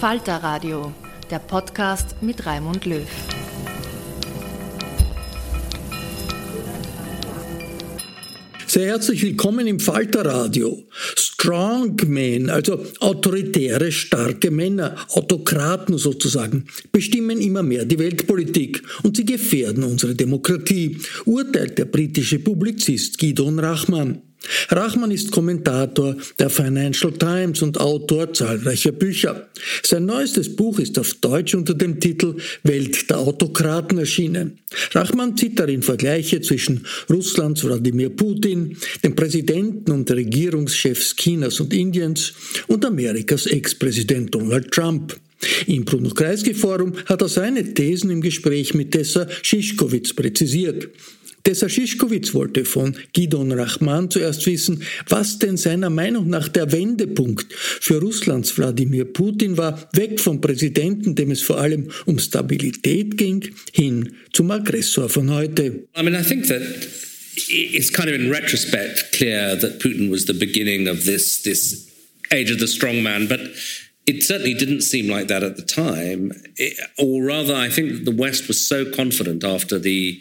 Falter Radio, der Podcast mit Raimund Löw. Sehr herzlich willkommen im Falterradio. Strongmen, also autoritäre, starke Männer, Autokraten sozusagen, bestimmen immer mehr die Weltpolitik und sie gefährden unsere Demokratie, urteilt der britische Publizist Gidon Rachman. Rachman ist Kommentator der Financial Times und Autor zahlreicher Bücher. Sein neuestes Buch ist auf Deutsch unter dem Titel Welt der Autokraten erschienen. Rachman zieht darin Vergleiche zwischen Russlands Wladimir Putin, dem Präsidenten und Regierungschefs Chinas und Indiens und Amerikas Ex-Präsident Donald Trump. Im Bruno Kreisky Forum hat er seine Thesen im Gespräch mit Tessa Schischkowitz präzisiert. Tessa Schischkowitz wollte von Gidon Rachman zuerst wissen, was denn seiner Meinung nach der Wendepunkt für Russlands Wladimir Putin war, weg vom Präsidenten, dem es vor allem um Stabilität ging, hin zum Aggressor von heute. I mean, I think that it's kind of in retrospect clear that Putin was the beginning of this this age of the strongman, but it certainly didn't seem like that at the time. It, or rather, I think the West was so confident after the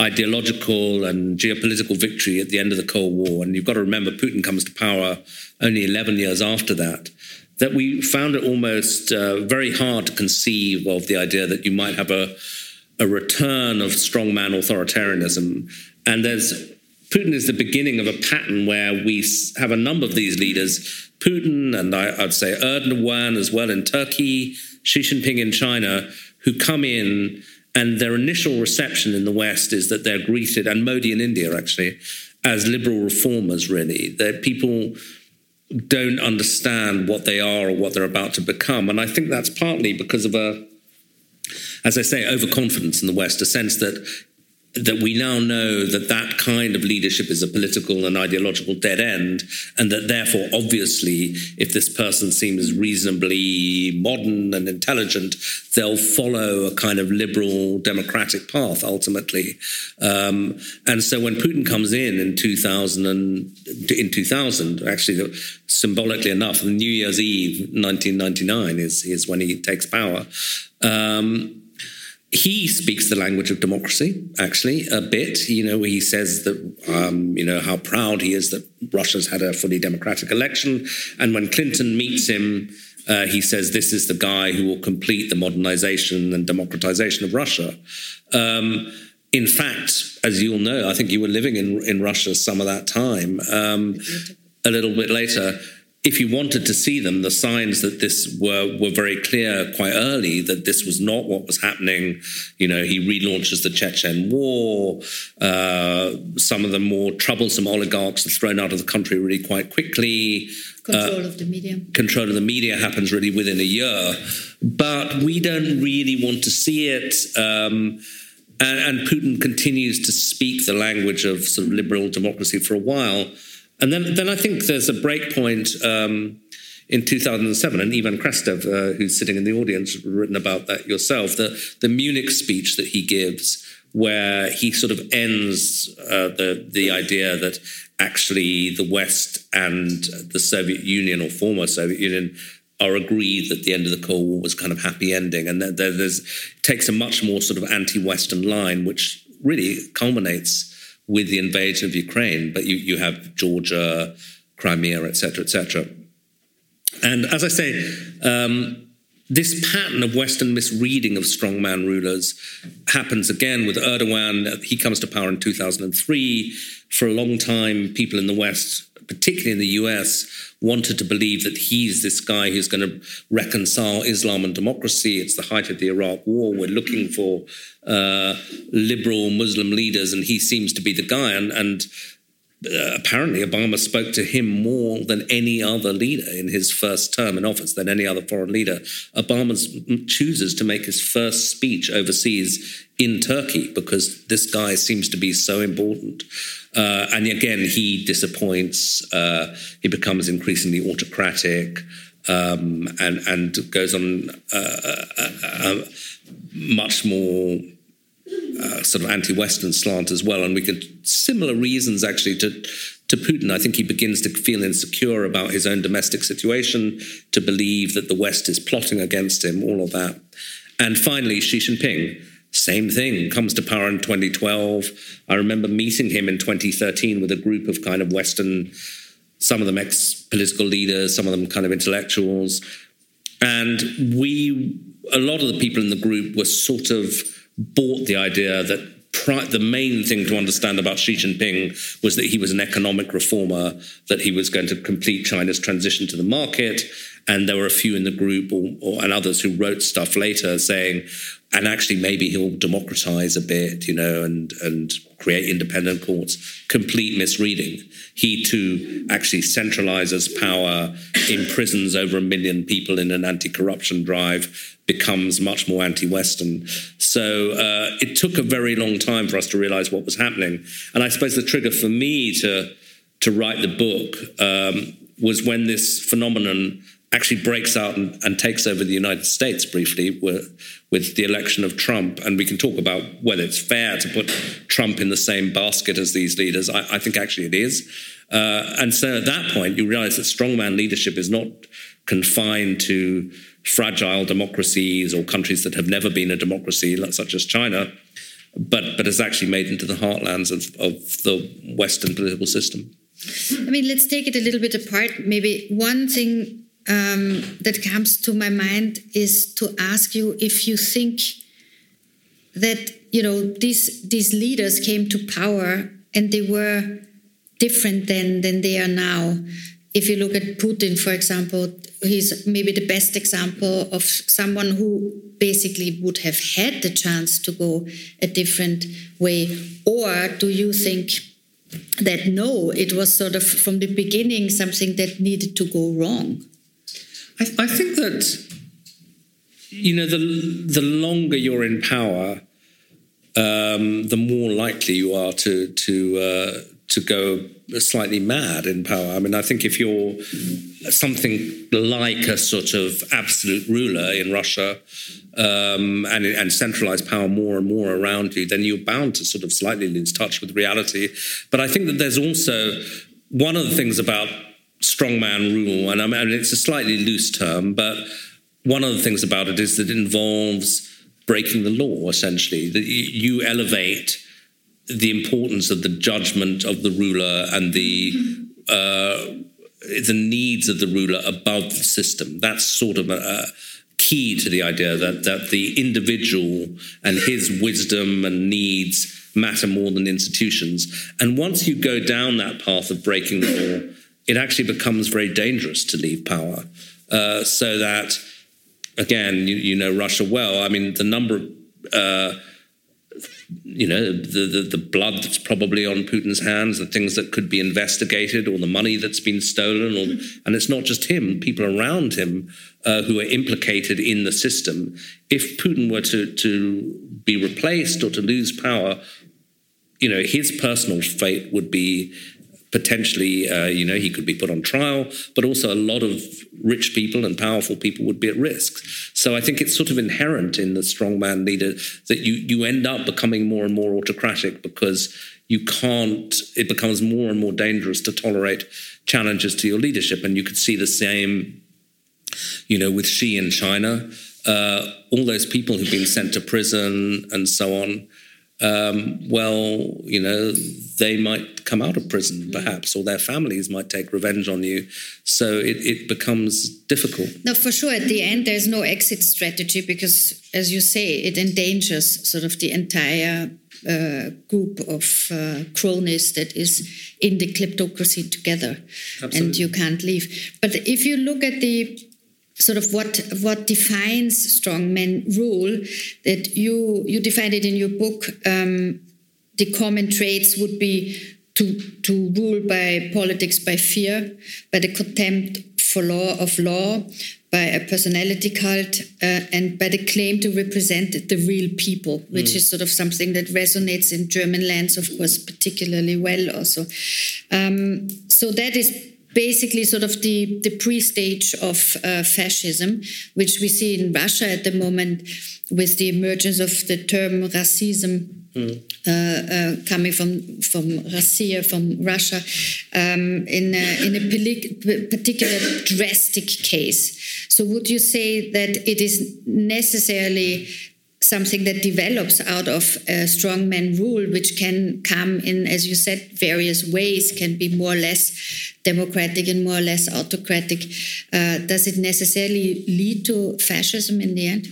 ideological and geopolitical victory at the end of the Cold War. And you've got to remember, Putin comes to power only 11 years after that. That we found it almost uh, very hard to conceive of the idea that you might have a, a return of strongman authoritarianism. And there's Putin is the beginning of a pattern where we have a number of these leaders, Putin and I, would say Erdogan as well in Turkey, Xi Jinping in China, who come in and their initial reception in the West is that they're greeted, and Modi in India actually, as liberal reformers, really. That people don't understand what they are or what they're about to become. And I think that's partly because of a, as I say, overconfidence in the West, a sense that that we now know that that kind of leadership is a political and ideological dead end, and that therefore, obviously, if this person seems reasonably modern and intelligent, they'll follow a kind of liberal democratic path ultimately. Um, and so when Putin comes in in 2000, and, in 2000, actually, symbolically enough, New Year's Eve 1999 is, is when he takes power. Um, he speaks the language of democracy, actually, a bit. You know, he says that, um, you know, how proud he is that Russia's had a fully democratic election. And when Clinton meets him, uh, he says this is the guy who will complete the modernization and democratization of Russia. Um, in fact, as you'll know, I think you were living in, in Russia some of that time, um, a little bit later. If you wanted to see them, the signs that this were were very clear quite early that this was not what was happening. You know, he relaunches the Chechen War. Uh, some of the more troublesome oligarchs are thrown out of the country really quite quickly. Control uh, of the media. Control of the media happens really within a year, but we don't really want to see it. Um, and, and, Putin continues to speak the language of sort of liberal democracy for a while. And then, then I think there's a breakpoint um, in 2007, and Ivan Krastev, uh, who's sitting in the audience, written about that yourself, the, the Munich speech that he gives, where he sort of ends uh, the, the idea that actually the West and the Soviet Union or former Soviet Union are agreed that the end of the Cold War was kind of happy ending, and there, there's takes a much more sort of anti-Western line, which really culminates with the invasion of Ukraine. But you you have Georgia, Crimea, etc., etc. And as I say, um, this pattern of Western misreading of strongman rulers happens again with Erdogan. He comes to power in 2003. For a long time, people in the West, particularly in the US, wanted to believe that he's this guy who's going to reconcile Islam and democracy. It's the height of the Iraq War. We're looking for uh, liberal Muslim leaders, and he seems to be the guy. And, and uh, apparently Obama spoke to him more than any other leader in his first term in office, than any other foreign leader. Obama chooses to make his first speech overseas in Turkey because this guy seems to be so important. Uh, and again, he disappoints. Uh, he becomes increasingly autocratic um, and, and goes on uh, uh, much more uh, sort of anti-Western slant as well, and we get similar reasons actually to to Putin. I think he begins to feel insecure about his own domestic situation, to believe that the West is plotting against him, all of that, and finally Xi Jinping. Same thing, comes to power in 2012. I remember meeting him in 2013 with a group of kind of Western, some of them ex political leaders, some of them kind of intellectuals. And we, a lot of the people in the group were sort of bought the idea that pri- the main thing to understand about Xi Jinping was that he was an economic reformer, that he was going to complete China's transition to the market. And there were a few in the group or, or, and others who wrote stuff later saying, and actually maybe he'll democratize a bit, you know, and and create independent courts. Complete misreading. He too actually centralizes power, imprisons over a million people in an anti-corruption drive, becomes much more anti-Western. So uh, it took a very long time for us to realize what was happening. And I suppose the trigger for me to to write the book um, was when this phenomenon actually breaks out and, and, takes over the United States briefly with, with, the election of Trump. And we can talk about whether it's fair to put Trump in the same basket as these leaders. I, I think actually it is. Uh, and so at that point, you realize that strongman leadership is not confined to fragile democracies or countries that have never been a democracy, such as China, but, but has actually made into the heartlands of, of the Western political system. I mean, let's take it a little bit apart. Maybe one thing um, that comes to my mind is to ask you if you think that you know these these leaders came to power and they were different than than they are now. If you look at Putin, for example, he's maybe the best example of someone who basically would have had the chance to go a different way. Or do you think that no, it was sort of from the beginning something that needed to go wrong? I, I think that you know the the longer you're in power, um, the more likely you are to to uh, to go slightly mad in power. I mean, I think if you're something like a sort of absolute ruler in Russia um, and, and power more and more around you, then you're bound to sort of slightly lose touch with reality. But I think that there's also one of the things about strongman rule, and I mean it's a slightly loose term, but one of the things about it is that it involves breaking the law. Essentially, that you elevate the importance of the judgment of the ruler and the uh, the needs of the ruler above the system. That's sort of a, a key to the idea that that the individual and his wisdom and needs matter more than institutions. And once you go down that path of breaking the law, it actually becomes very dangerous to leave power. Uh, so that, again, you, you, know Russia well. I mean, the number of uh, you know, the, the, the, blood that's probably on Putin's hands, the things that could be investigated, or the money that's been stolen. Or, and it's not just him, people around him uh, who are implicated in the system. If Putin were to, to be replaced or to lose power, you know, his personal fate would be potentially, uh, you know, he could be put on trial, but also a lot of rich people and powerful people would be at risk. So I think it's sort of inherent in the strongman leader that you you end up becoming more and more autocratic because you can't. It becomes more and more dangerous to tolerate challenges to your leadership, and you could see the same, you know, with Xi in China. Uh, all those people who've been sent to prison and so on um, well, you know, they might come out of prison perhaps, or their families might take revenge on you. So it, it becomes difficult. No, for sure. At the end, there's no exit strategy because, as you say, it endangers sort of the entire uh, group of uh, cronies that is in the kleptocracy together, Absolutely. and you can't leave. But if you look at the sort of what what defines strongman rule that you you define it in your book um, the common traits would be to to rule by politics by fear by the contempt for law of law by a personality cult uh, and by the claim to represent the real people which mm. is sort of something that resonates in german lands of course particularly well also um, so that is basically sort of the, the pre-stage of uh, fascism, which we see in Russia at the moment with the emergence of the term rashism mm. uh, uh, coming from from Russia, from Russia, um, in a, in a particular drastic case. So, would you say that it is necessarily something that develops out of a strongman rule, which can come in, as you said, various ways, can be more or less democratic and more or less autocratic. Uh, does it necessarily lead to fascism in the end?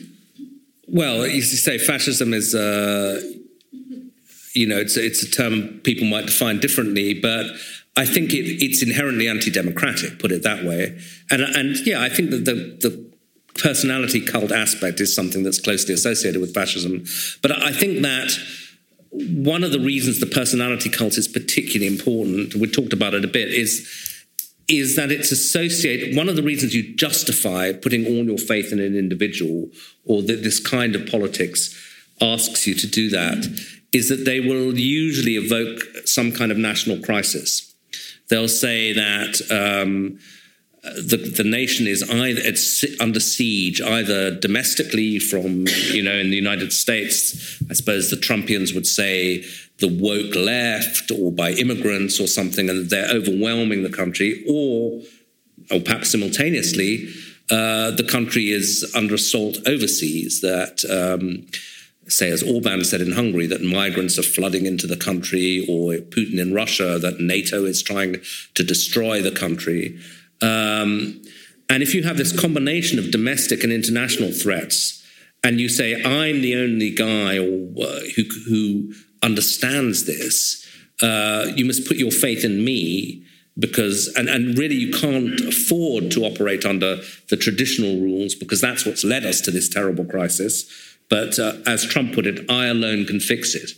Well, you say fascism is, uh, you know, it's, it's a term people might define differently, but I think it, it's inherently anti-democratic, put it that way. And, and yeah, I think that the, the personality cult aspect is something that's closely associated with fascism. But I think that one of the reasons the personality cult is particularly important, we talked about it a bit, is is that it's associated one of the reasons you justify putting all your faith in an individual or that this kind of politics asks you to do that is that they will usually evoke some kind of national crisis they'll say that um, the, the nation is either it's under siege either domestically from you know in the United States I suppose the Trumpians would say the woke left or by immigrants or something and they're overwhelming the country or or perhaps simultaneously uh, the country is under assault overseas that um, say as Orban said in Hungary that migrants are flooding into the country or Putin in Russia that NATO is trying to destroy the country um, and if you have this combination of domestic and international threats, and you say, I'm the only guy or, uh, who, who understands this, uh, you must put your faith in me because and, and really you can't afford to operate under the traditional rules because that's what's led us to this terrible crisis. But uh, as trump put it i alone can fix it.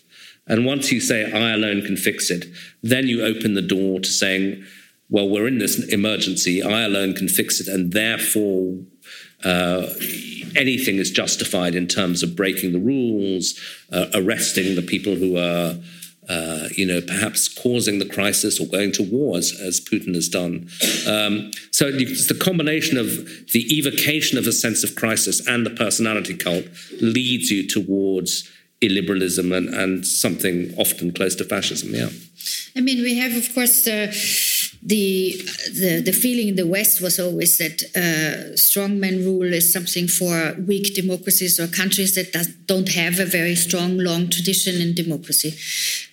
And once you say i alone can fix it then you open the door to saying well, we're in this emergency, I alone can fix it, and therefore uh, anything is justified in terms of breaking the rules, uh, arresting the people who are, uh, you know, perhaps causing the crisis or going to war, as, as Putin has done. Um, so it's the combination of the evocation of a sense of crisis and the personality cult leads you towards illiberalism and, and something often close to fascism. Yeah. I mean, we have, of course, uh, the, the the feeling in the West was always that uh, strongman rule is something for weak democracies or countries that does, don't have a very strong, long tradition in democracy.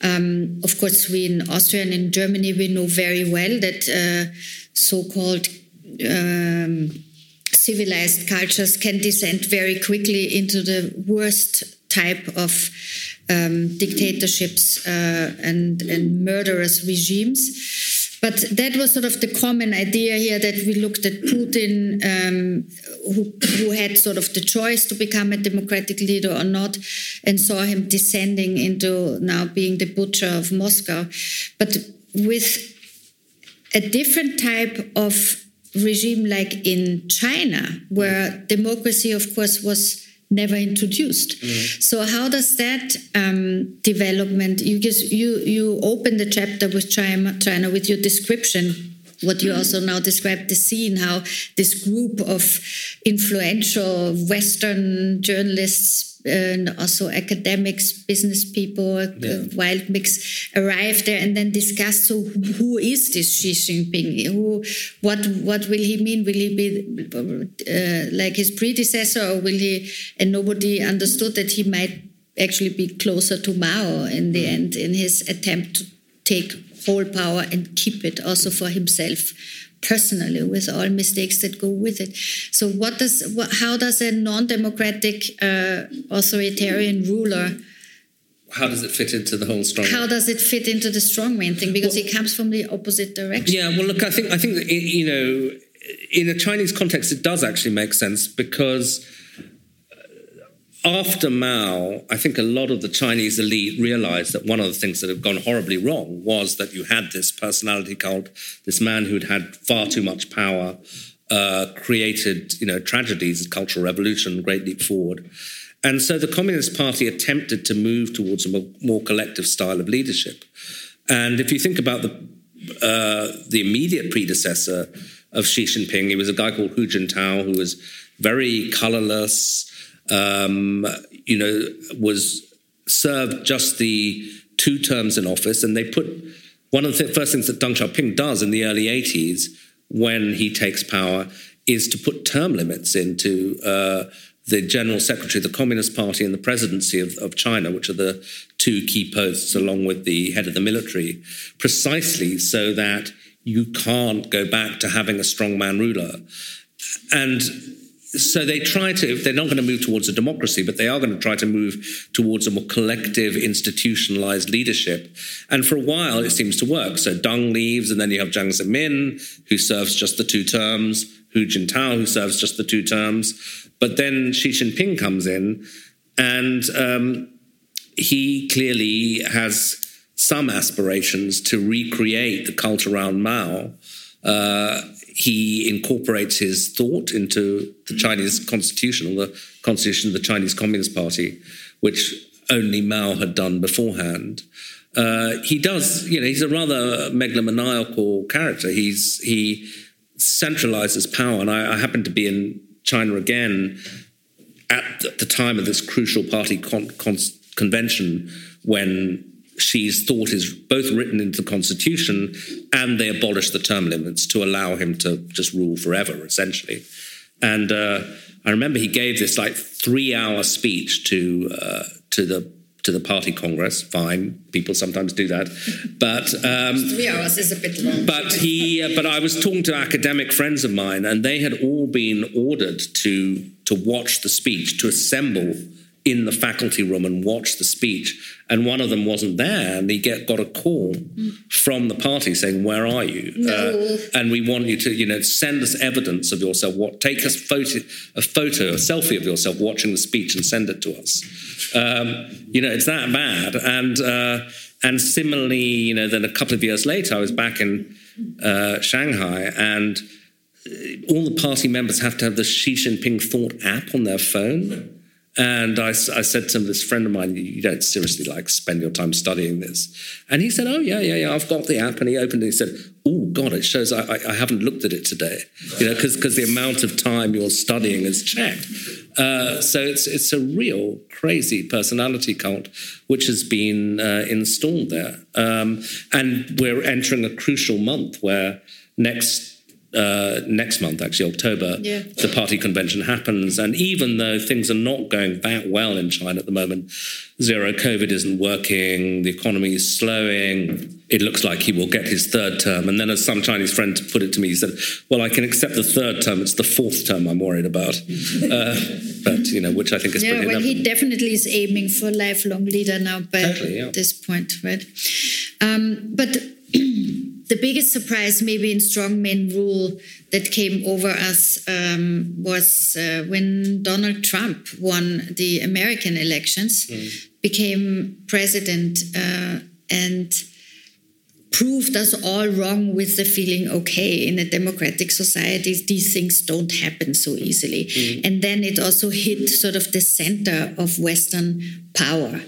Um, of course, we in Austria and in Germany we know very well that uh, so-called um, civilized cultures can descend very quickly into the worst type of um, dictatorships uh, and, and murderous regimes. But that was sort of the common idea here that we looked at Putin, um, who, who had sort of the choice to become a democratic leader or not, and saw him descending into now being the butcher of Moscow. But with a different type of regime like in China, where democracy, of course, was never introduced. Mm. So how does that um, development? You just you you open the chapter with China, China with your description. What you also now described the scene, how this group of influential Western journalists and also academics, business people, yeah. wild mix arrive there and then discuss. So, who is this Xi Jinping? Who, what, what will he mean? Will he be uh, like his predecessor, or will he? And nobody understood that he might actually be closer to Mao in the end in his attempt to take whole power and keep it also for himself personally with all mistakes that go with it. So, what does what, how does a non-democratic uh, authoritarian ruler? How does it fit into the whole strong? How does it fit into the strongman thing? Because well, it comes from the opposite direction. Yeah, well, look, I think I think that, you know, in a Chinese context, it does actually make sense because after Mao, I think a lot of the Chinese elite realized that one of the things that had gone horribly wrong was that you had this personality cult, this man who'd had far too much power, uh, created you know tragedies, cultural revolution, great leap forward. And so the Communist Party attempted to move towards a more, collective style of leadership. And if you think about the uh, the immediate predecessor of Xi Jinping, he was a guy called Hu Jintao, who was very colorless, um, you know, was served just the two terms in office, and they put one of the first things that Deng Xiaoping does in the early 80s when he takes power is to put term limits into uh, the general secretary of the Communist Party and the presidency of, of, China, which are the two key posts along with the head of the military, precisely so that you can't go back to having a strongman ruler. And so they try to, they're not going to move towards a democracy, but they are going to try to move towards a more collective, institutionalized leadership. And for a while, it seems to work. So Deng leaves, and then you have Jiang Zemin, who serves just the two terms, Hu Jintao, who serves just the two terms. But then Xi Jinping comes in, and um, he clearly has some aspirations to recreate the cult around Mao. Uh, he incorporates his thought into the Chinese constitution, or the constitution of the Chinese Communist Party, which only Mao had done beforehand. Uh, he does, you know, he's a rather megalomaniacal character. He's he centralizes power, and I, I happen to be in China again at the time of this crucial party con- con- convention when Xi's thought is both written into the constitution and they abolished the term limits to allow him to just rule forever, essentially. And uh, I remember he gave this like three-hour speech to uh, to the to the party congress. Fine, people sometimes do that, but um, three hours is a bit long. But he, uh, but I was talking to academic friends of mine, and they had all been ordered to to watch the speech, to assemble in the faculty room and watch the speech. And one of them wasn't there, and he get, got a call from the party saying, "Where are you?" No. Uh, and we want you to, you know, send us evidence of yourself. What take us photo, a photo, a selfie of yourself watching the speech, and send it to us. Um, you know, it's that bad. And uh, and similarly, you know, then a couple of years later, I was back in uh, Shanghai and all the party members have to have the Xi Jinping Thought app on their phone. And I, I, said to this friend of mine, you don't seriously like spend your time studying this. And he said, oh, yeah, yeah, yeah, I've got the app. And he opened it and he said, oh, God, it shows I, I, I haven't looked at it today, you know, because the amount of time you're studying is checked. Uh, so it's, it's a real crazy personality cult which has been uh, installed there. Um, and we're entering a crucial month where next uh, next month, actually, October, yeah. the party convention happens. And even though things are not going that well in China at the moment, zero COVID isn't working, the economy is slowing, it looks like he will get his third term. And then, as some Chinese friend put it to me, he said, Well, I can accept the third term, it's the fourth term I'm worried about. Uh, but you know, which I think is yeah. pretty Well, he definitely is aiming for lifelong leader now but Totally, yeah. this point, right? Um, but the biggest surprise, maybe in strongman rule, that came over us um, was uh, when Donald Trump won the American elections, became president, uh, and proved us all wrong with the feeling okay in a democratic society these things don't happen so easily. And then it also hit sort of the center of western power.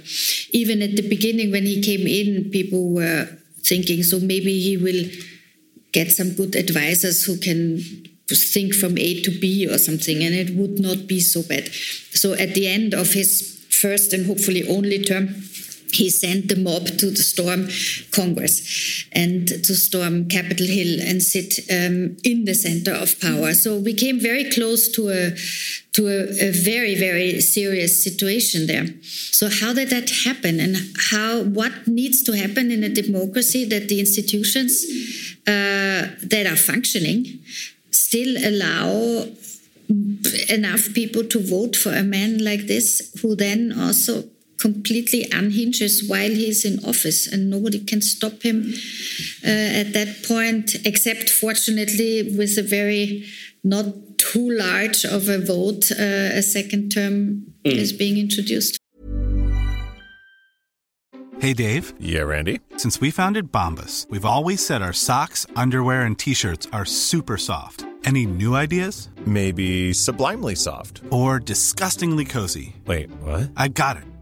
Even at the beginning when he came in people were thinking so maybe he will get some good advisors who can think from a to b or something and it would not be so bad so at the end of his first and hopefully only term he sent the mob to the storm Congress and to storm Capitol Hill and sit um, in the center of power. So we came very close to a to a, a, very very serious situation there. So how did that happen, and how what needs to happen in a democracy that the institutions uh, that are functioning still allow enough people to vote for a man like this, who then also completely unhinges while he's in office and nobody can stop him uh, at that point except fortunately with a very not too large of a vote uh, a second term mm. is being introduced. Hey dave. Yeah randy? Since we founded Bombas we've always said our socks underwear and t-shirts are super soft. Any new ideas? Maybe sublimely soft. Or disgustingly cozy. Wait what? I got it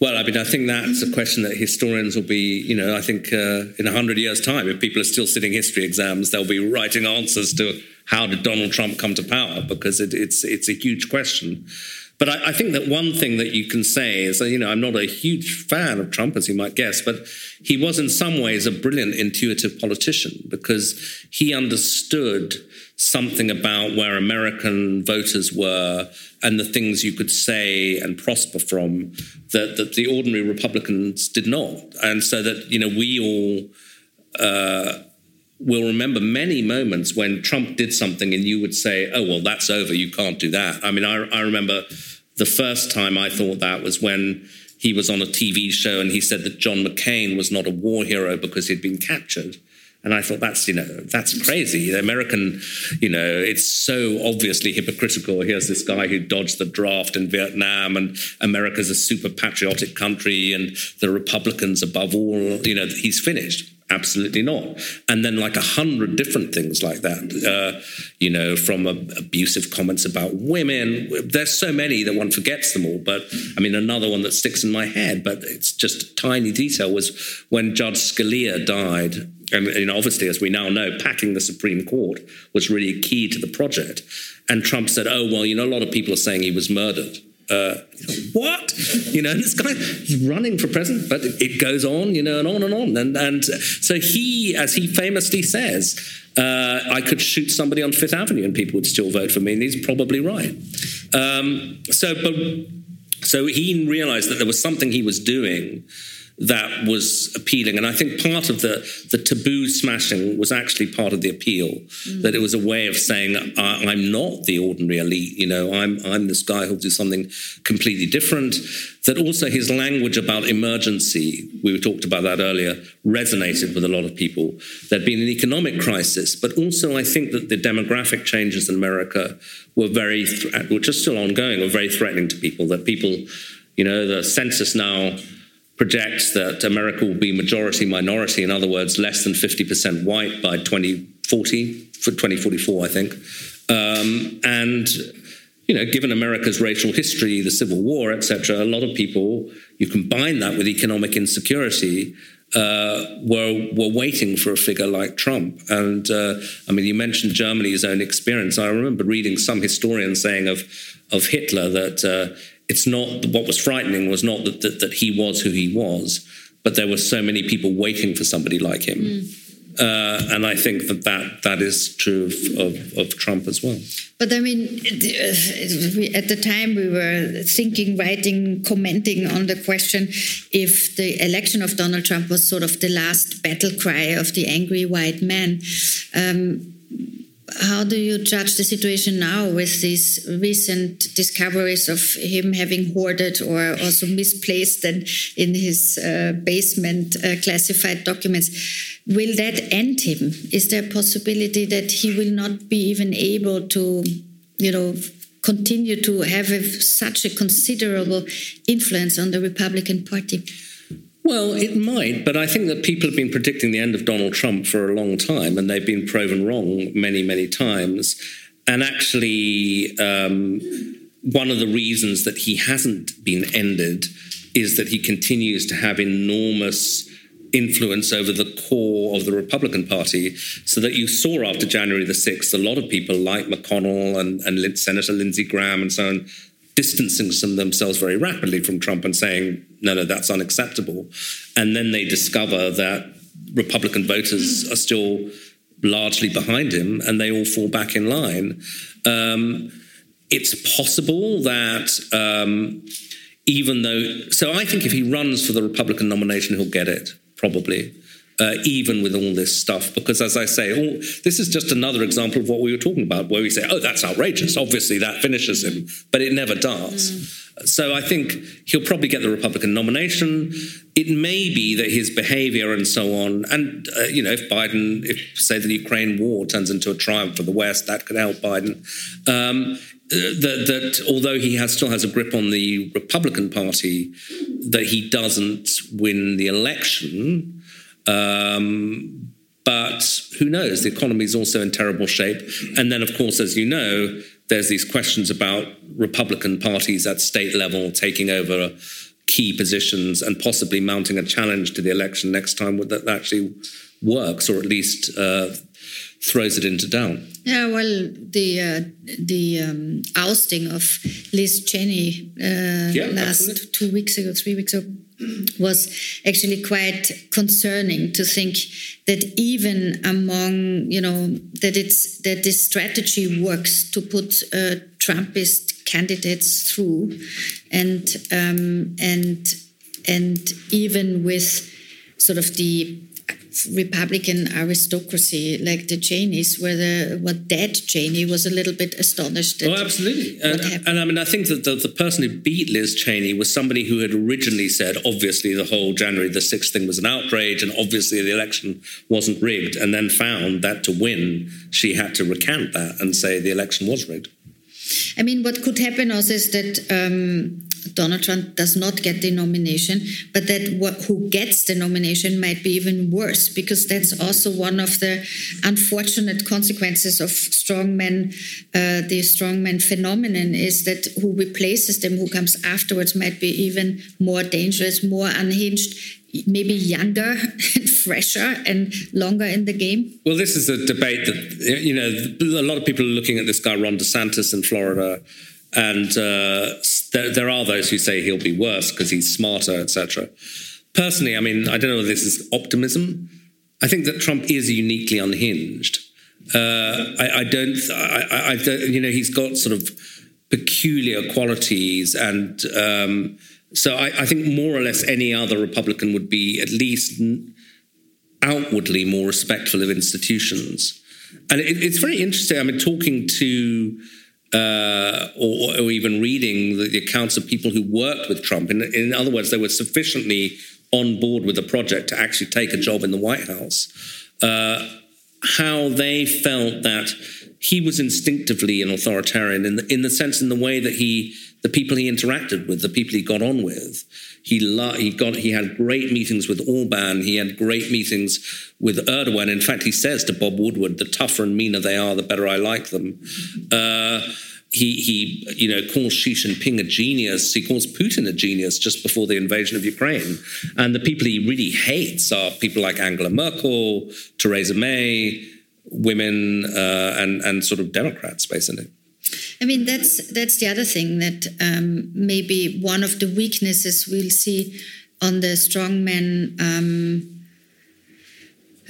Well, I mean, I think that's a question that historians will be, you know, I think uh, in 100 years' time, if people are still sitting history exams, they'll be writing answers to how did Donald Trump come to power because it, it's, it's a huge question. But I, I, think that one thing that you can say is that, you know, I'm not a huge fan of Trump, as you might guess, but he was in some ways a brilliant, intuitive politician because he understood something about where American voters were and the things you could say and prosper from that, that the ordinary Republicans did not. And so that, you know, we all uh, will remember many moments when Trump did something and you would say, oh, well, that's over. You can't do that. I mean, I, I remember the first time I thought that was when he was on a TV show and he said that John McCain was not a war hero because he'd been captured. And I thought that's you know that's crazy. The American, you know, it's so obviously hypocritical. Here's this guy who dodged the draft in Vietnam, and America's a super patriotic country, and the Republicans above all. You know, he's finished. Absolutely not. And then like a hundred different things like that. Uh, you know, from abusive comments about women. There's so many that one forgets them all. But I mean, another one that sticks in my head, but it's just a tiny detail, was when Judge Scalia died and you know, obviously, as we now know, packing the Supreme Court was really key to the project. And Trump said, "Oh well, you know, a lot of people are saying he was murdered." Uh, what? You know, this guy he's running for president, but it goes on, you know, and on and on. And and so he, as he famously says, uh, I could shoot somebody on Fifth Avenue and people would still vote for me, and he's probably right. Um, so, but so he realized that there was something he was doing that was appealing. And I think part of the, the taboo smashing was actually part of the appeal, mm. that it was a way of saying, I'm not the ordinary elite, you know, I'm, I'm this guy who'll do something completely different. That also his language about emergency, we talked about that earlier, resonated with a lot of people. There'd been an economic crisis, but also I think that the demographic changes in America were very, which are still ongoing, were very threatening to people, that people, you know, the census now projects that America will be majority minority, in other words, less than 50% white by 2040, for 2044, I think. Um, and, you know, given America's racial history, the Civil War, etc., a lot of people, you combine that with economic insecurity, uh, were were waiting for a figure like Trump. And uh, I mean, you mentioned Germany's own experience. I remember reading some historian saying of of Hitler that uh, it's not what was frightening was not that, that, that he was who he was, but there were so many people waiting for somebody like him. Mm. Uh, and I think that, that that is true of, of, of Trump as well. But I mean, at the time we were thinking, writing, commenting on the question if the election of Donald Trump was sort of the last battle cry of the angry white man. Um, how do you judge the situation now with these recent discoveries of him having hoarded or also misplaced and in his uh, basement uh, classified documents? Will that end him? Is there a possibility that he will not be even able to, you know, continue to have a, such a considerable influence on the Republican Party? Well, it might, but I think that people have been predicting the end of Donald Trump for a long time, and they've been proven wrong many, many times. And actually, um, one of the reasons that he hasn't been ended is that he continues to have enormous influence over the core of the Republican Party. So that you saw after January the 6th, a lot of people like McConnell and, and Senator Lindsey Graham and so on distancing themselves very rapidly from Trump and saying, no, no, that's unacceptable. And then they discover that Republican voters are still largely behind him and they all fall back in line. Um, it's possible that um, even though, so I think if he runs for the Republican nomination, he'll get it, probably uh, even with all this stuff. Because as I say, all, this is just another example of what we were talking about, where we say, oh, that's outrageous. Obviously, that finishes him, but it never does. Mm. So I think he'll probably get the Republican nomination. It may be that his behavior and so on, and uh, you know, if Biden, if say the Ukraine war turns into a triumph for the West, that could help Biden. Um, that, that, although he has, still has a grip on the Republican Party, that he doesn't win the election um, but who knows? The economy is also in terrible shape. And then, of course, as you know, there's these questions about Republican parties at state level taking over key positions and possibly mounting a challenge to the election next time that actually works, or at least uh, throws it into doubt. Yeah, well, the uh, the um, ousting of Liz Cheney uh, yeah, last absolutely. two weeks ago, three weeks ago, was actually quite concerning to think that even among you know that it's that this strategy works to put uh, Trumpist candidates through, and um, and and even with sort of the Republican aristocracy like the Cheneys, where the what dead Cheney was a little bit astonished. At oh, absolutely. And, and, I mean, I think that the, the, person who beat Liz Cheney was somebody who had originally said, obviously, the whole January the 6th thing was an outrage, and obviously the election wasn't rigged, and then found that to win, she had to recant that and say the election was rigged. I mean, what could happen also is that um, Donald Trump does not get the nomination, but that what, who gets the nomination might be even worse because that's also one of the unfortunate consequences of strongmen. Uh, the strongman phenomenon is that who replaces them, who comes afterwards, might be even more dangerous, more unhinged, maybe younger and fresher and longer in the game? Well, this is a debate that, you know, a lot of people are looking at this guy, Ron DeSantis in Florida, and uh, there, there, are those who say he'll be worse because he's smarter, etc. Personally, I mean, I don't know if this is optimism. I think that Trump is uniquely unhinged. Uh, I, I, don't, I, I, don't, you know, he's got sort of peculiar qualities and. Um, so I, I, think more or less any other Republican would be at least outwardly more respectful of institutions. And it, it's very interesting. I mean, talking to uh, or, or, even reading the, the, accounts of people who worked with Trump. In, in other words, they were sufficiently on board with the project to actually take a job in the White House. Uh, how they felt that he was instinctively an authoritarian in the, in the sense, in the way that he the people he interacted with, the people he got on with. He lo- he got he had great meetings with Orban. He had great meetings with Erdogan. In fact, he says to Bob Woodward, "The tougher and meaner they are, the better I like them." Uh, he he you know calls Xi Jinping a genius. He calls Putin a genius just before the invasion of Ukraine. And the people he really hates are people like Angela Merkel, Theresa May, women, uh, and and sort of Democrats, basically. I mean, that's that's the other thing that um, maybe one of the weaknesses we'll see on the strongman um,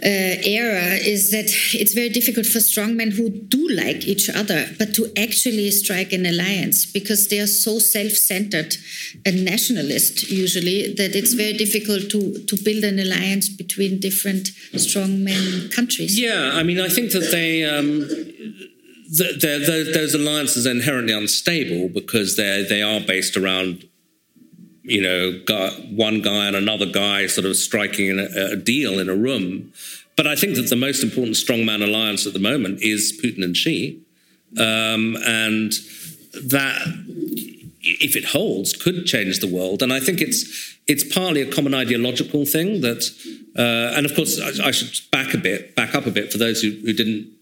era is that it's very difficult for strongmen who do like each other, but to actually strike an alliance because they are so self-centered and nationalist usually that it's very difficult to to build an alliance between different strongmen countries. Yeah, I mean, I think that they. Um, the, the, those alliances are inherently unstable because they they are based around you know, one guy and another guy sort of striking a, a, deal in a room. But I think that the most important strongman alliance at the moment is Putin and Xi. Um, and that, if it holds, could change the world. And I think it's it's partly a common ideological thing that, uh, and of course, I, I, should back a bit, back up a bit for those who, who didn't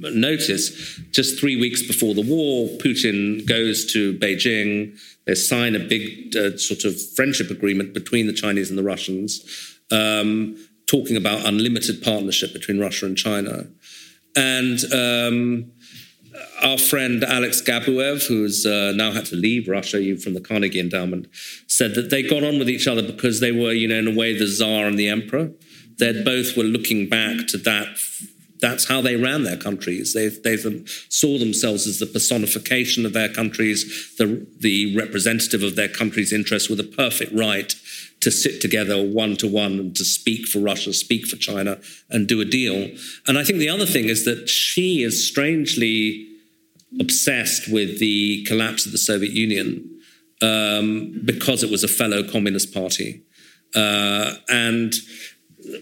notice. Just three weeks before the war, Putin goes to Beijing they sign a big uh, sort of friendship agreement between the Chinese and the Russians, um, talking about unlimited partnership between Russia and China. And um, our friend Alex Gabuev, who's uh, now had to leave Russia from the Carnegie Endowment, said that they got on with each other because they were, you know, in a way, the Tsar and the Emperor. They both were looking back to that that's how they ran their countries. They, they saw themselves as the personification of their countries, the, the representative of their country's interests, with a perfect right to sit together one to one and to speak for Russia, speak for China, and do a deal. And I think the other thing is that Xi is strangely obsessed with the collapse of the Soviet Union um, because it was a fellow communist party. Uh, and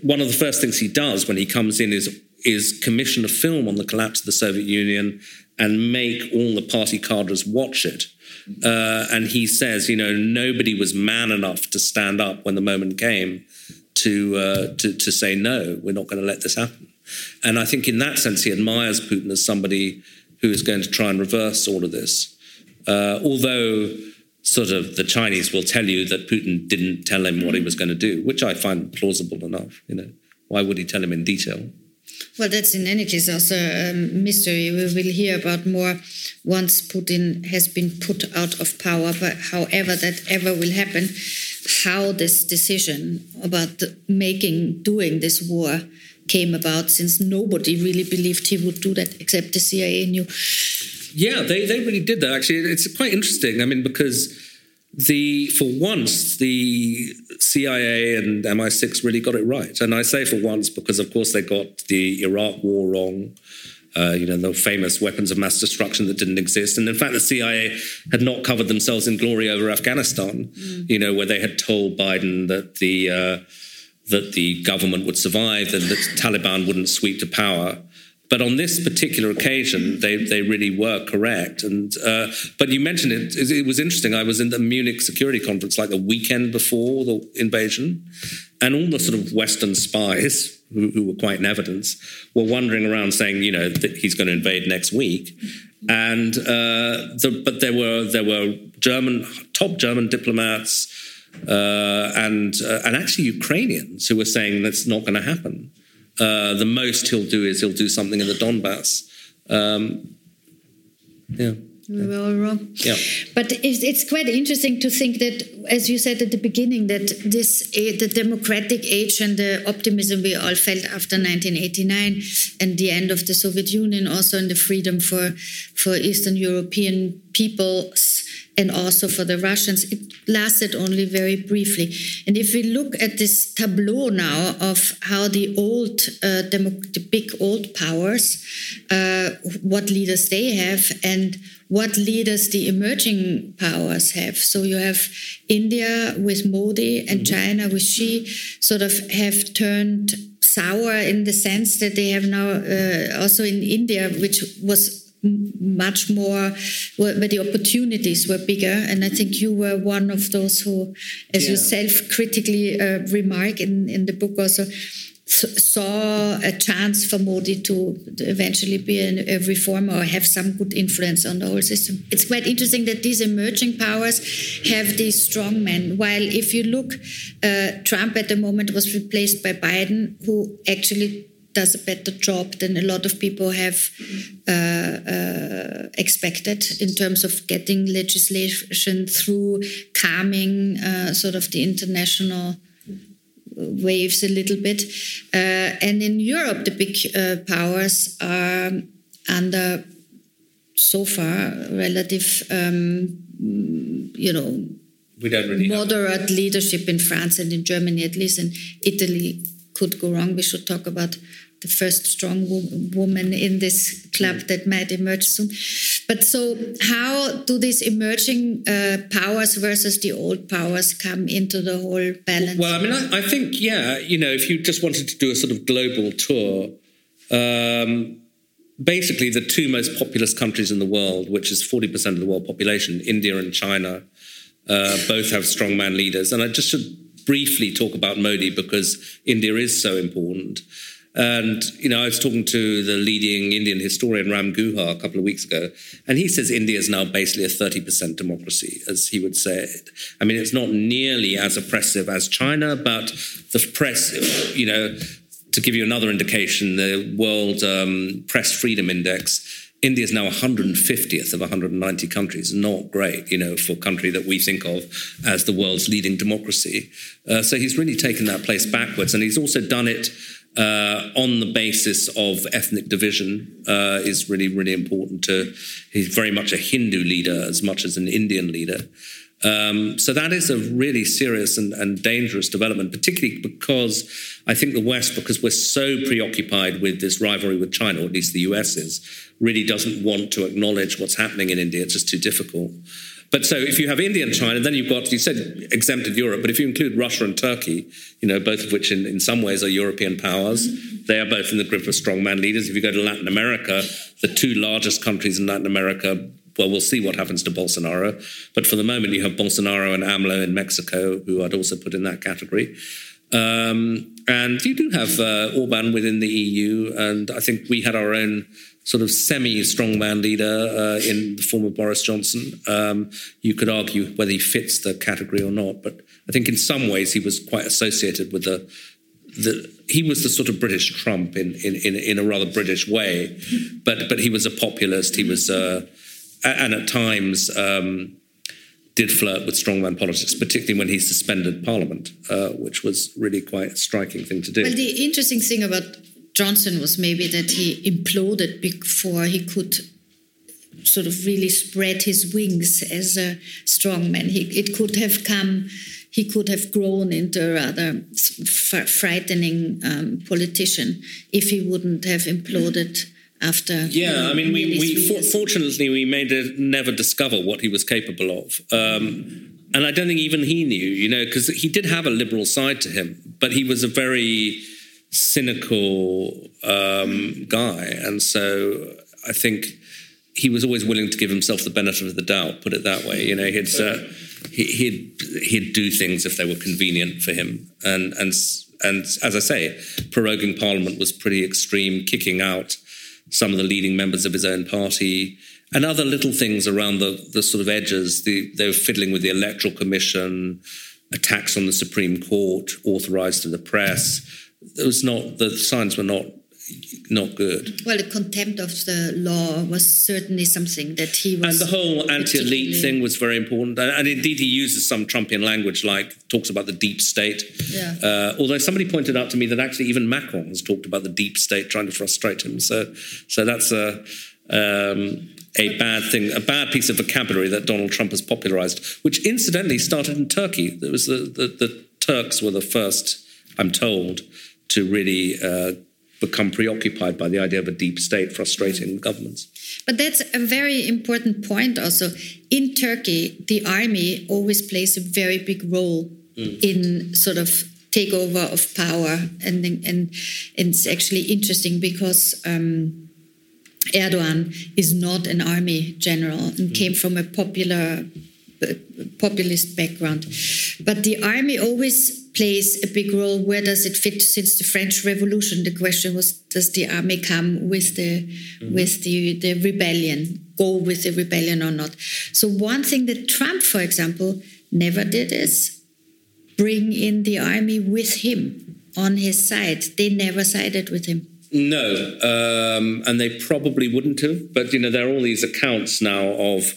one of the first things he does when he comes in is is commission a film on the collapse of the Soviet Union and make all the party cadres watch it. Uh, and he says, you know, nobody was man enough to stand up when the moment came to uh, to, to say no, we're not going to let this happen. And I think in that sense, he admires Putin as somebody who is going to try and reverse all of this. Uh, although sort of the Chinese will tell you that Putin didn't tell him what he was going to do, which I find plausible enough. You know, why would he tell him in detail? Well, that's in any case also a mystery. We will hear about more once Putin has been put out of power. But however that ever will happen, how this decision about making, doing this war came about, since nobody really believed he would do that except the CIA knew. Yeah, they, they really did that. Actually, it's quite interesting. I mean, because the for once the CIA and MI6 really got it right, and I say for once because of course they got the Iraq War wrong. Uh, you know the famous weapons of mass destruction that didn't exist, and in fact the CIA had not covered themselves in glory over Afghanistan. Mm. You know where they had told Biden that the uh, that the government would survive and that Taliban wouldn't sweep to power. But on this particular occasion, they, they really were correct. And uh, but you mentioned it, it was interesting. I was in the Munich Security Conference like the weekend before the invasion, and all the sort of Western spies who, who were quite in evidence were wandering around saying, you know, that he's going to invade next week. And uh, the, but there were there were German top German diplomats uh, and uh, and actually Ukrainians who were saying that's not going to happen. Uh, the most he'll do is he'll do something in the Donbass. Um, yeah. We were all wrong. Yeah. But it's, it's quite interesting to think that, as you said at the beginning, that this the democratic age and the optimism we all felt after 1989 and the end of the Soviet Union, also and the freedom for for Eastern European peoples and also for the Russians, it lasted only very briefly. And if we look at this tableau now of how the old, uh, the big old powers, uh, what leaders they have, and what leaders the emerging powers have. So you have India with Modi and mm-hmm. China with Xi, sort of have turned sour in the sense that they have now uh, also in India, which was much more where, the opportunities were bigger and i think you were one of those who as yeah. you self-critically uh, remark in, in the book also saw a chance for Modi to eventually be a reformer or have some good influence on the whole system. It's quite interesting that these emerging powers have these strong men. While if you look, uh, Trump at the moment was replaced by Biden, who actually does a better job than a lot of people have uh, uh, expected in terms of getting legislation through calming uh, sort of the international waves a little bit. Uh, and in Europe, the big uh, powers are under so far relative, um, you know, we don't really moderate leadership in France and in Germany at least, and Italy could go wrong. We should talk about the first strong wo- woman in this club that might emerge soon. But so, how do these emerging uh, powers versus the old powers come into the whole balance? Well, I mean, I, I, think, yeah, you know, if you just wanted to do a sort of global tour, um, basically the two most populous countries in the world, which is 40% of the world population, India and China, uh, both have strongman leaders. And I just should briefly talk about Modi because India is so important. And, you know, I was talking to the leading Indian historian Ram Guha a couple of weeks ago, and he says India is now basically a 30% democracy, as he would say it. I mean, it's not nearly as oppressive as China, but the press, you know, to give you another indication, the World um, Press Freedom Index India is now 150th of 190 countries. Not great, you know, for a country that we think of as the world's leading democracy. Uh, so he's really taken that place backwards, and he's also done it uh, on the basis of ethnic division. Uh, is really really important to. He's very much a Hindu leader as much as an Indian leader. Um, so that is a really serious and, and, dangerous development, particularly because I think the West, because we're so preoccupied with this rivalry with China, or at least the US is, really doesn't want to acknowledge what's happening in India. It's just too difficult. But so if you have India and China, then you've got, you said exempted Europe, but if you include Russia and Turkey, you know, both of which in, in some ways are European powers, they are both in the grip of strongman leaders. If you go to Latin America, the two largest countries in Latin America, well, we'll see what happens to Bolsonaro. But for the moment, you have Bolsonaro and AMLO in Mexico, who I'd also put in that category. Um, and you do have uh, Orban within the EU, and I think we had our own sort of semi-strongman leader uh, in the form of Boris Johnson. Um, you could argue whether he fits the category or not, but I think in some ways he was quite associated with the. the he was the sort of British Trump in, in, in, in a rather British way, but but he was a populist. He was, uh, and at times um, did flirt with strongman politics, particularly when he suspended Parliament, uh, which was really quite a striking thing to do. Well, the interesting thing about Johnson was maybe that he imploded before he could sort of really spread his wings as a strongman. He, it could have come, he could have grown into a rather frightening um, politician if he wouldn't have imploded after. Yeah, I mean, we, we for, fortunately we made it never discover what he was capable of. Um, and I don't think even he knew, you know, because he did have a liberal side to him, but he was a very cynical um, guy, and so I think he was always willing to give himself the benefit of the doubt. Put it that way, you know, he'd uh, he, would he'd do things if they were convenient for him, and and and as I say, proroguing Parliament was pretty extreme, kicking out some of the leading members of his own party. And other little things around the, the sort of edges. The, they were fiddling with the Electoral Commission, attacks on the Supreme Court, authorized to the press it was not the signs were not not good. Well, the contempt of the law was certainly something that he was. And the whole anti-elite thing was very important, and, and, indeed he uses some Trumpian language, like talks about the deep state. Yeah. Uh, although somebody pointed out to me that actually even Macron has talked about the deep state trying to frustrate him. So, so that's a. Um, a bad thing, a bad piece of vocabulary that Donald Trump has popularized, which incidentally started in Turkey. It was the, the, the Turks were the first, I'm told, to really uh, become preoccupied by the idea of a deep state frustrating governments. But that's a very important point also. In Turkey, the army always plays a very big role mm. in sort of takeover of power. And, and, and it's actually interesting because um, Erdogan is not an army general and mm. came from a popular populist background. But the army always plays a big role. Where does it fit since the French Revolution? The question was, does the army come with the mm-hmm. with the, the rebellion, go with the rebellion or not? So one thing that Trump, for example, never did is bring in the army with him on his side. They never sided with him. No, um, and they probably wouldn't have. But you know, there are all these accounts now of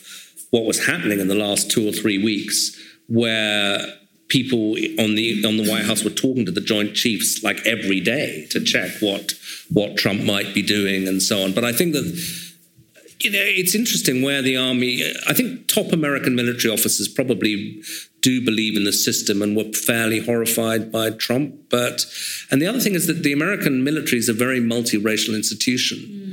what was happening in the last two or three weeks, where people on the on the White House were talking to the Joint Chiefs like every day to check what what Trump might be doing and so on. But I think that you know it's interesting where the army. I think top American military officers probably do believe in the system and were fairly horrified by Trump. But and the other thing is that the American military is a very multiracial institution. Mm.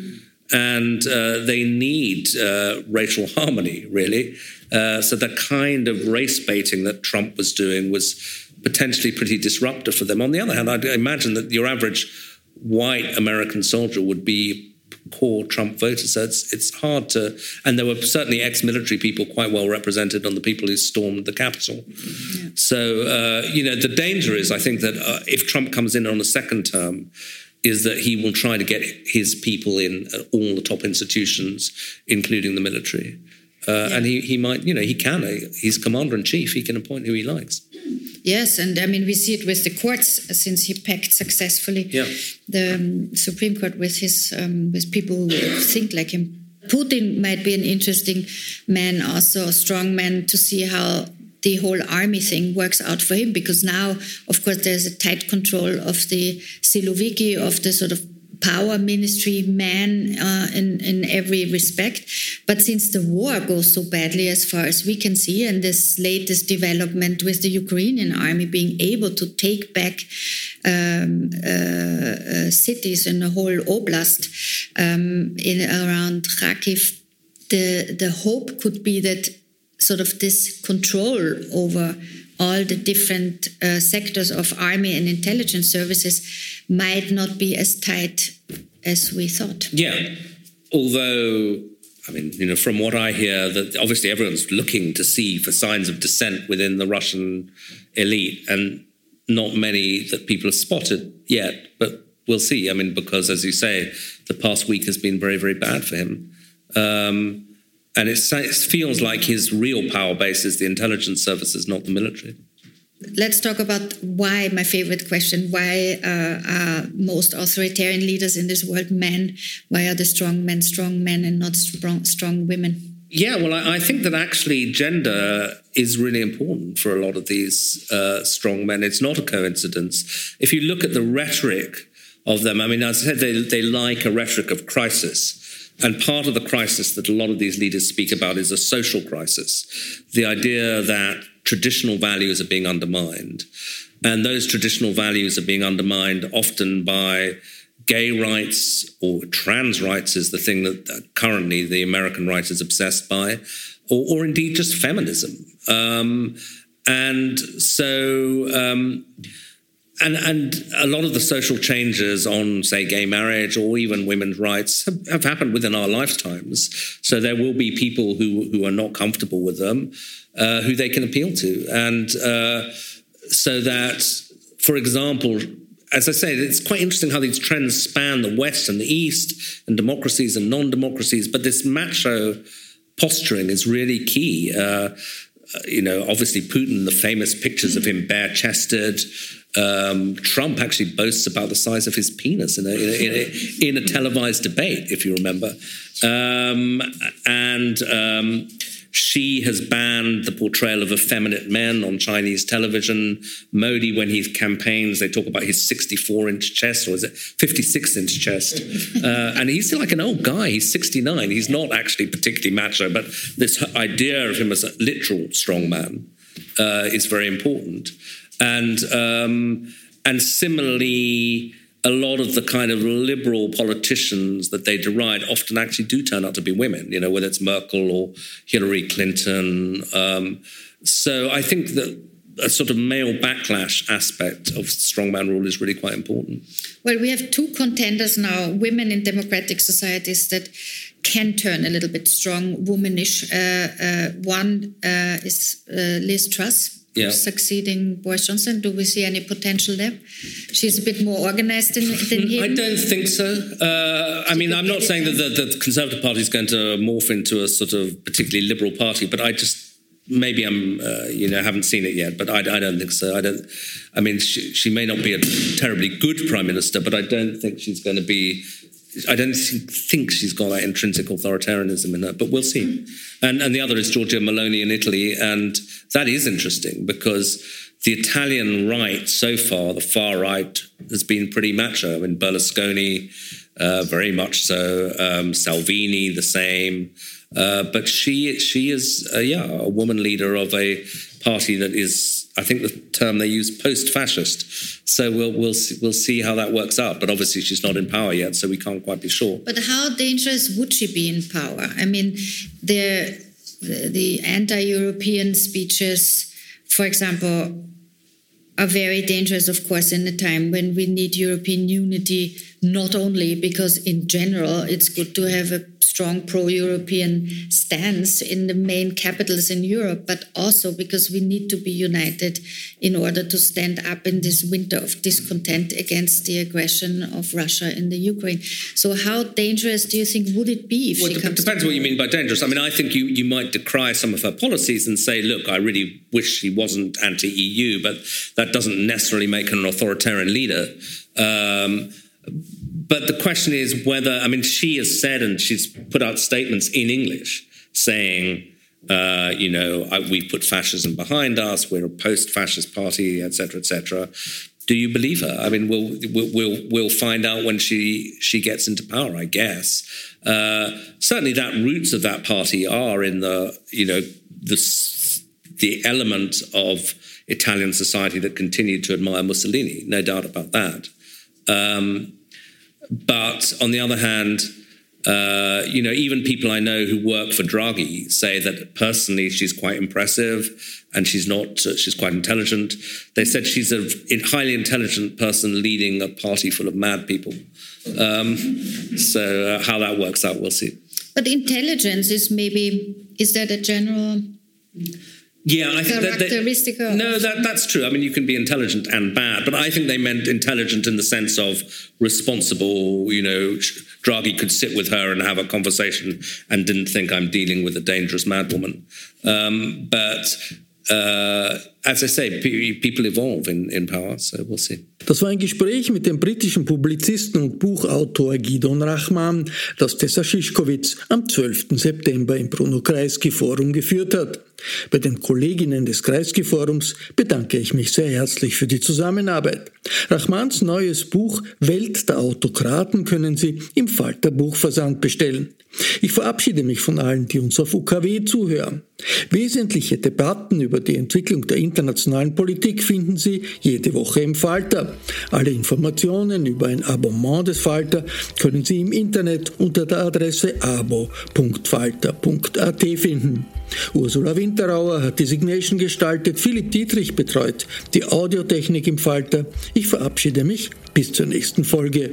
And uh, they need uh, racial harmony, really. Uh, so the kind of race baiting that Trump was doing was potentially pretty disruptive for them. On the other hand, I'd imagine that your average white American soldier would be core Trump voters. So it's it's hard to, and there were certainly ex-military people quite well represented on the people who stormed the Capitol. Yeah. So uh, you know the danger is, I think that uh, if Trump comes in on a second term. Is that he will try to get his people in all the top institutions, including the military. Uh, yeah. And he, he might, you know, he can. He's commander in chief. He can appoint who he likes. Yes, and I mean we see it with the courts since he packed successfully yeah. the um, Supreme Court with his um, with people who think like him. Putin might be an interesting man, also a strong man, to see how the whole army thing works out for him because now, of course, there's a tight control of the Siloviki, of the sort of power ministry man uh, in, in every respect. But since the war goes so badly, as far as we can see, and this latest development with the Ukrainian army being able to take back um, uh, uh, cities in the whole oblast um, in around Kharkiv, the, the hope could be that sort of this control over all the different uh, sectors of army and intelligence services might not be as tight as we thought. Yeah, although I mean, you know, from what I hear, that obviously everyone's looking to see for signs of dissent within the Russian elite, and not many that people have spotted yet. But we'll see. I mean, because as you say, the past week has been very, very bad for him. Um, and it feels like his real power base is the intelligence services, not the military. Let's talk about why, my favorite question, why uh, are most authoritarian leaders in this world men? Why are the strong men strong men and not strong, strong women? Yeah, well, I, I think that actually gender is really important for a lot of these uh, strong men. It's not a coincidence. If you look at the rhetoric of them, I mean, as I said, they, they like a rhetoric of crisis. And part of the crisis that a lot of these leaders speak about is a social crisis. The idea that traditional values are being undermined. And those traditional values are being undermined often by gay rights or trans rights, is the thing that currently the American right is obsessed by, or, or indeed just feminism. Um, and so, um, and and a lot of the social changes on say gay marriage or even women's rights have, have, happened within our lifetimes so there will be people who who are not comfortable with them uh, who they can appeal to and uh, so that for example as I say, it's quite interesting how these trends span the West and the East, and democracies and non-democracies. But this macho posturing is really key. Uh, you know, obviously Putin, the famous pictures of him bare-chested, um, Trump actually boasts about the size of his penis in a, in a, in a televised debate, if you remember. Um, and um, Xi has banned the portrayal of effeminate men on Chinese television. Modi, when he campaigns, they talk about his 64 inch chest, or is it 56 inch chest? Uh, and he's like an old guy. He's 69. He's not actually particularly macho, but this idea of him as a literal strongman uh, is very important and um, and similarly, a lot of the kind of liberal politicians that they deride often actually do turn out to be women. You know, whether it's Merkel or Hillary Clinton. Um, so I think that a sort of male backlash aspect of strongman rule is really quite important. Well, we have two contenders now, women in democratic societies that can turn a little bit strong, womanish. Uh, uh, one uh, is uh, Liz Truss, yeah. succeeding Boris Johnson? Do we see any potential there? She's a bit more organized than, than him. I don't think so. Uh, I mean, I'm not saying that the, the, Conservative Party is going to morph into a sort of particularly liberal party, but I just maybe I'm uh, you know haven't seen it yet, but I, I, don't think so. I don't. I mean, she, she may not be a terribly good prime minister, but I don't think she's going to be I don't think she's got that intrinsic authoritarianism in her, but we'll see. And, and the other is Giorgia Meloni in Italy. And that is interesting because the Italian right so far, the far right, has been pretty macho. I mean, Berlusconi, uh, very much so. Um, Salvini, the same. Uh, but she she is uh, yeah a woman leader of a party that is I think the term they use post-fascist. So we'll we'll see, we'll see how that works out. But obviously she's not in power yet, so we can't quite be sure. But how dangerous would she be in power? I mean, the the, the anti-European speeches, for example, are very dangerous, of course, in a time when we need European unity. Not only because in general it's good to have a strong pro European stance in the main capitals in Europe, but also because we need to be united in order to stand up in this winter of discontent against the aggression of Russia in the Ukraine. So, how dangerous do you think would it be? If well, it depends what you mean by dangerous. I mean, I think you, you might decry some of her policies and say, look, I really wish she wasn't anti EU, but that doesn't necessarily make her an authoritarian leader. Um, but the question is whether, I mean, she has said and she's put out statements in English saying, uh, you know, we've put fascism behind us, we're a post fascist party, etc., etc. Do you believe her? I mean, we'll, we'll, we'll find out when she, she gets into power, I guess. Uh, certainly, that roots of that party are in the, you know, the, the element of Italian society that continued to admire Mussolini, no doubt about that. Um, but on the other hand, uh, you know, even people I know who work for Draghi say that personally she's quite impressive and she's not, uh, she's quite intelligent. They said she's a highly intelligent person leading a party full of mad people. Um, so uh, how that works out, we'll see. But intelligence is maybe, is that a general yeah, I think that they, no, that that's true. I mean, you can be intelligent and bad, but I think they meant intelligent in the sense of responsible. You know, Draghi could sit with her and have a conversation and didn't think I'm dealing with a dangerous madwoman. Um, but uh, as I say, people evolve in, in power, so we'll see. Das war ein Gespräch mit dem britischen Publizisten und Buchautor Gidon Rachman, das Tessa Schischkowitz am 12. September im Bruno Kreisky Forum geführt hat. Bei den Kolleginnen des Kreisky Forums bedanke ich mich sehr herzlich für die Zusammenarbeit. Rachmans neues Buch Welt der Autokraten können Sie im Falter Buchversand bestellen. Ich verabschiede mich von allen, die uns auf UKW zuhören. Wesentliche Debatten über die Entwicklung der internationalen Politik finden Sie jede Woche im Falter. Alle Informationen über ein Abonnement des Falter können Sie im Internet unter der Adresse abo.falter.at finden. Ursula Winterauer hat die Signation gestaltet, Philipp Dietrich betreut die Audiotechnik im Falter. Ich verabschiede mich bis zur nächsten Folge.